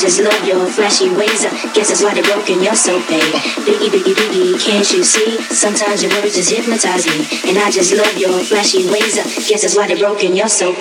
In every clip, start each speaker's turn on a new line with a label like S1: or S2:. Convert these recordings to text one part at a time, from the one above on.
S1: just love your flashy ways. I guess that's why they're broken, you're so paid. Biggie, biggie, biggie, can't you see? Sometimes your words just hypnotize me. And I just love your flashy ways. I guess that's why they're broken, you're so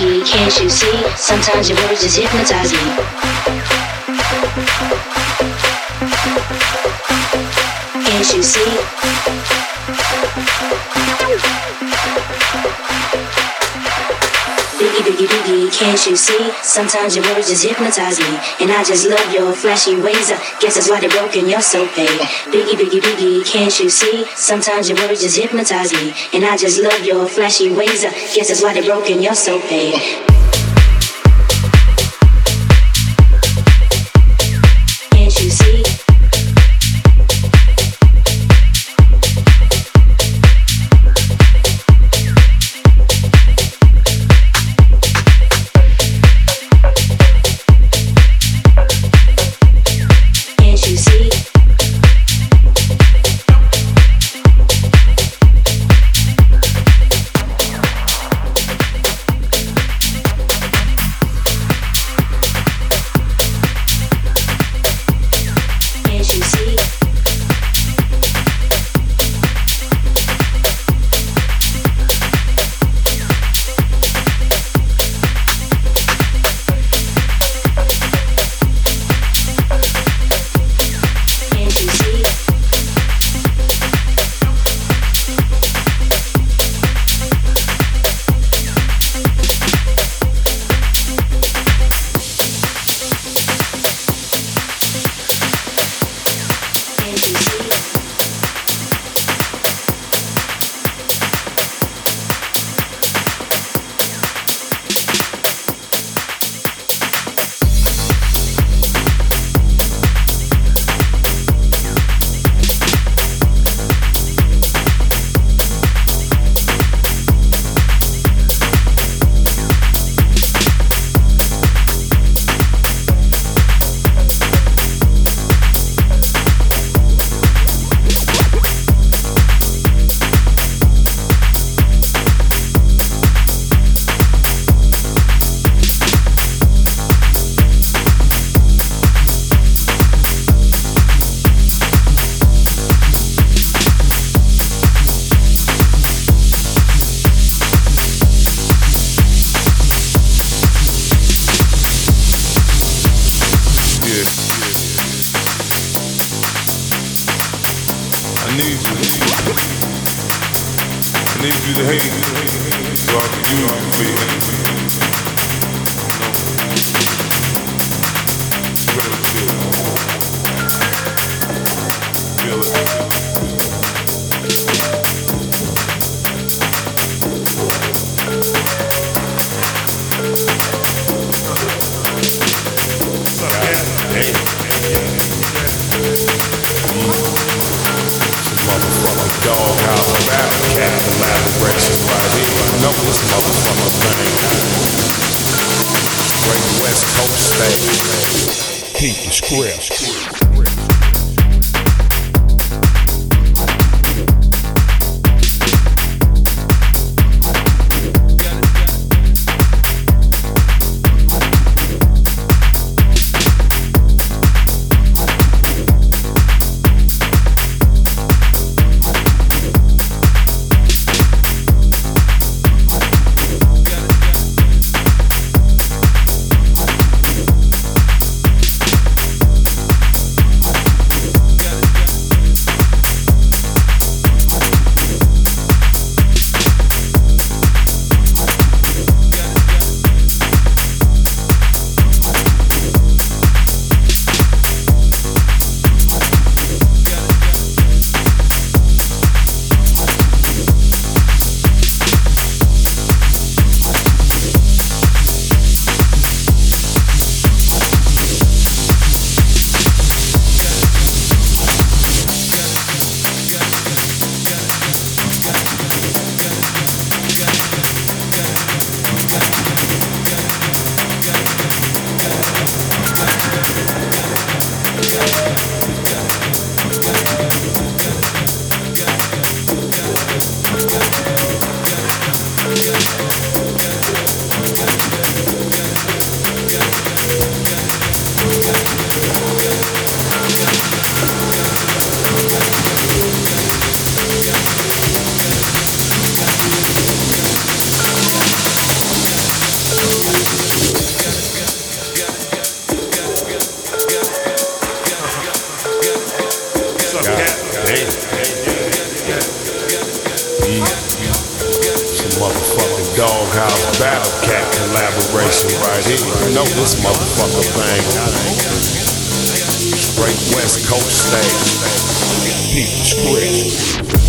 S1: paid. Sometimes your words just hypnotize me. And I just love your flashy ways. I guess that's why they're broken, you're so paid. Biggie, biggie, biggie, can't you see? Sometimes your words just hypnotize me. And I just love your flashy ways. I guess that's why they're broken, you're so paid.
S2: behave like you behave. He know this motherfucker thing. Straight West Coast thing. Peach, script.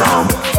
S2: time.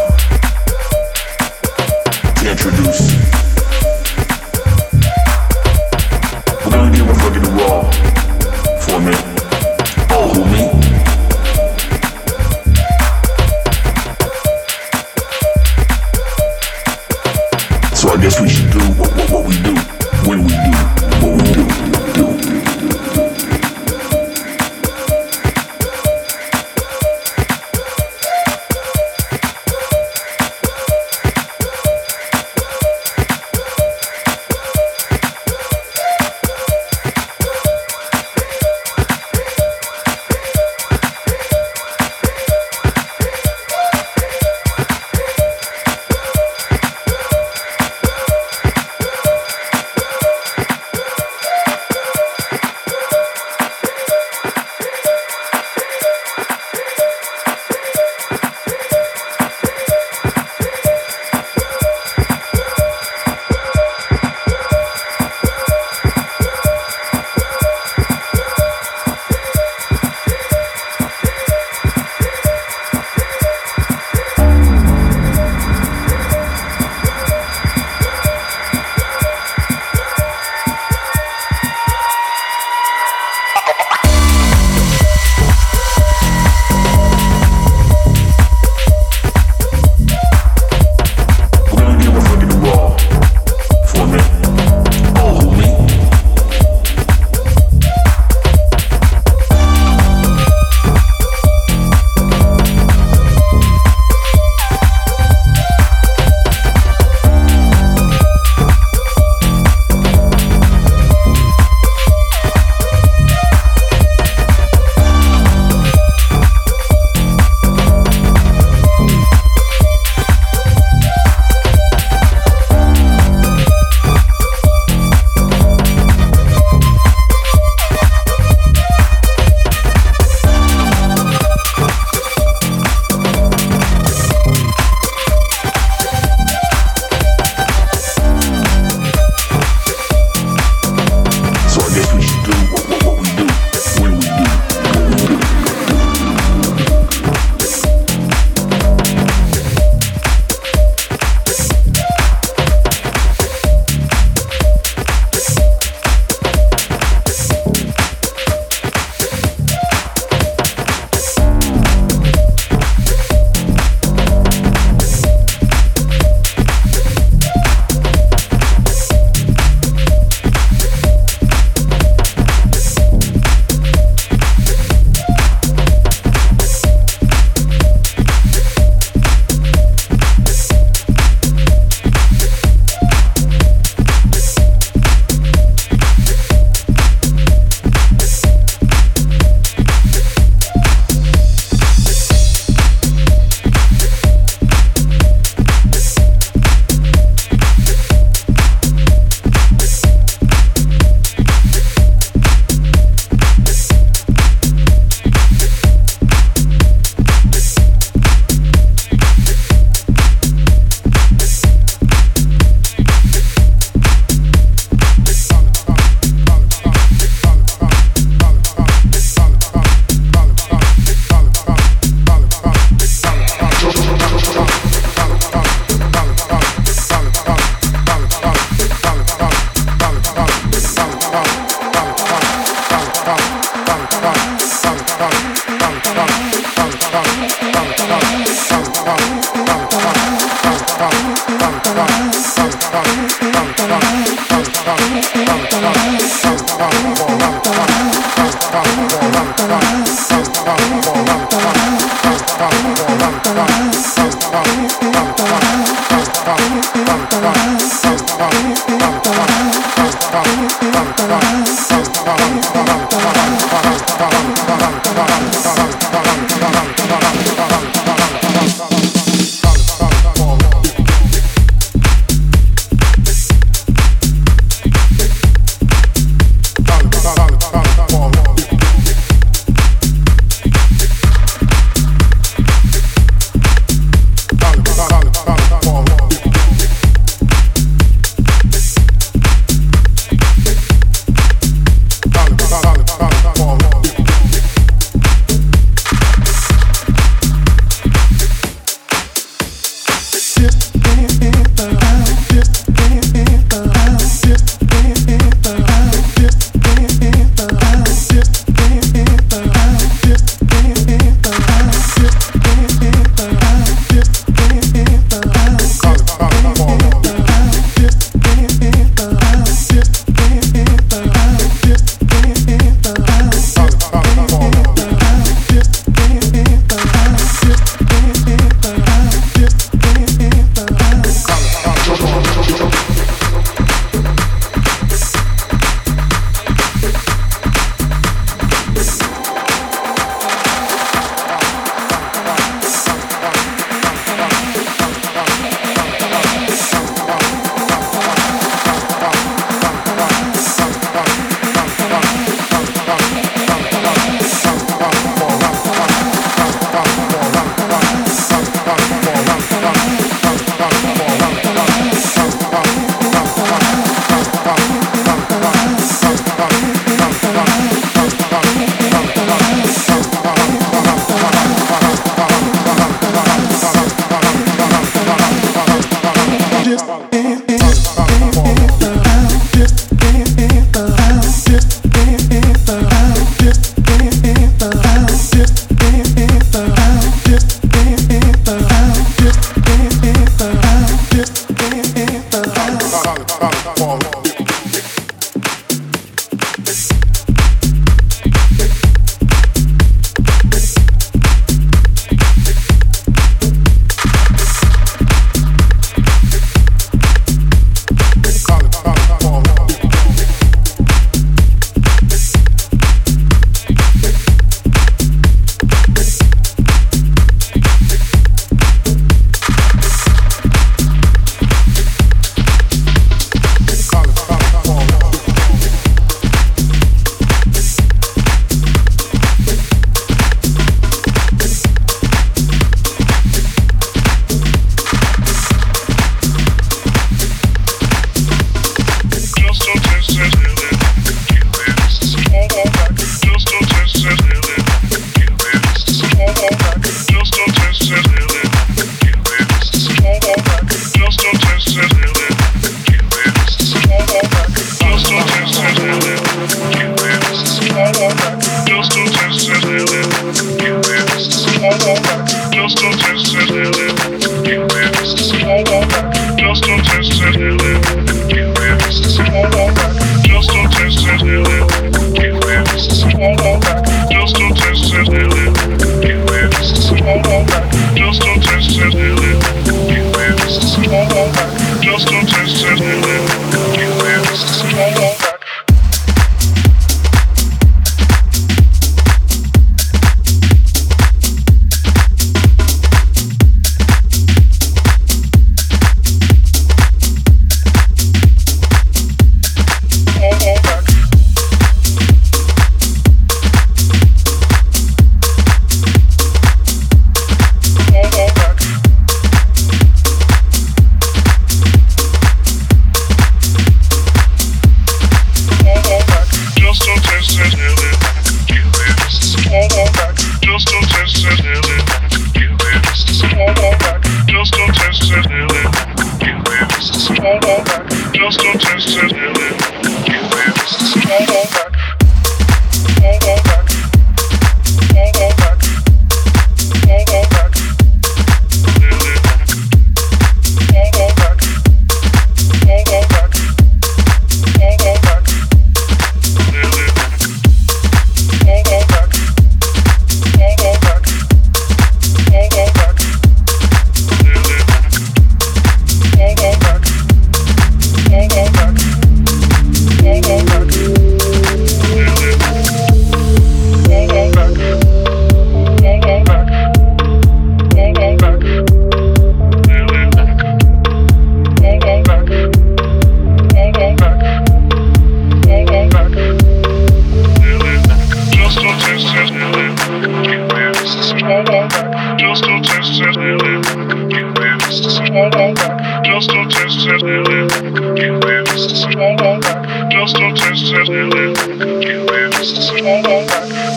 S2: Just a taste test it, could you live? This is.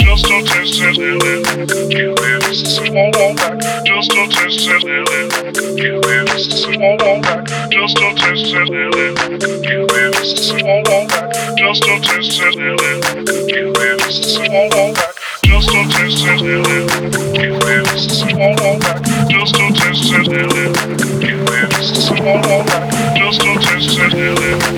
S2: Just a taste of it. Just a taste of it. Just a taste of it. Just a taste of it. Just a taste of it. Just a
S3: taste of it. Just a taste of it.